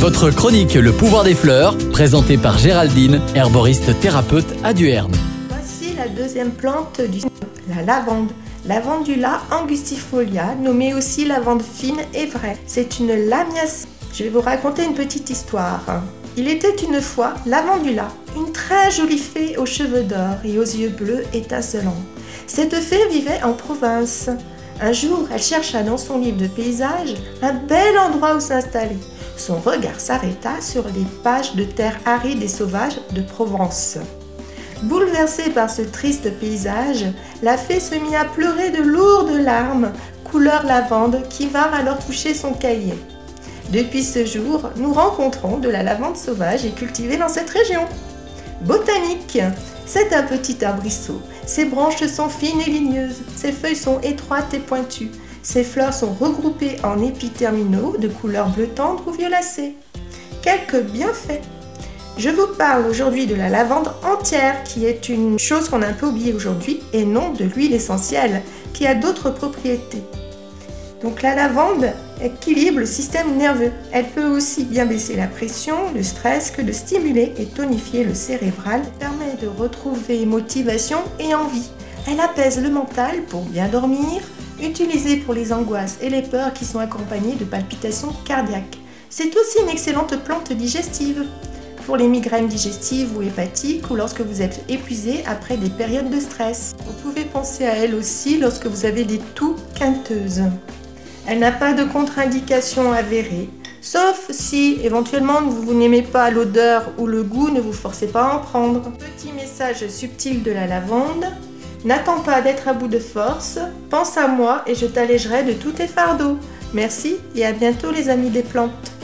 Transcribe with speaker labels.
Speaker 1: Votre chronique Le pouvoir des fleurs, présentée par Géraldine, herboriste thérapeute à Duerne.
Speaker 2: Voici la deuxième plante du la lavande. Lavandula angustifolia, nommée aussi lavande fine et vraie. C'est une lamiace. Je vais vous raconter une petite histoire. Il était une fois Lavandula, une très jolie fée aux cheveux d'or et aux yeux bleus étincelants. Cette fée vivait en province. Un jour, elle chercha dans son livre de paysages un bel endroit où s'installer. Son regard s'arrêta sur les pages de terre aride et sauvage de Provence. Bouleversée par ce triste paysage, la fée se mit à pleurer de lourdes larmes, couleur lavande, qui vinrent alors toucher son cahier. Depuis ce jour, nous rencontrons de la lavande sauvage et cultivée dans cette région. Botanique, c'est un petit arbrisseau. Ses branches sont fines et ligneuses, ses feuilles sont étroites et pointues. Ses fleurs sont regroupées en épis terminaux de couleur bleu tendre ou violacée. Quelques bienfaits. Je vous parle aujourd'hui de la lavande entière, qui est une chose qu'on a un peu oubliée aujourd'hui, et non de l'huile essentielle, qui a d'autres propriétés. Donc la lavande équilibre le système nerveux. Elle peut aussi bien baisser la pression, le stress que de stimuler et tonifier le cérébral. Permet de retrouver motivation et envie. Elle apaise le mental pour bien dormir, utilisée pour les angoisses et les peurs qui sont accompagnées de palpitations cardiaques. C'est aussi une excellente plante digestive pour les migraines digestives ou hépatiques ou lorsque vous êtes épuisé après des périodes de stress. Vous pouvez penser à elle aussi lorsque vous avez des toux quinteuses. Elle n'a pas de contre-indication avérée, sauf si éventuellement vous n'aimez pas l'odeur ou le goût, ne vous forcez pas à en prendre. Petit message subtil de la lavande. N'attends pas d'être à bout de force, pense à moi et je t'allégerai de tous tes fardeaux. Merci et à bientôt les amis des plantes.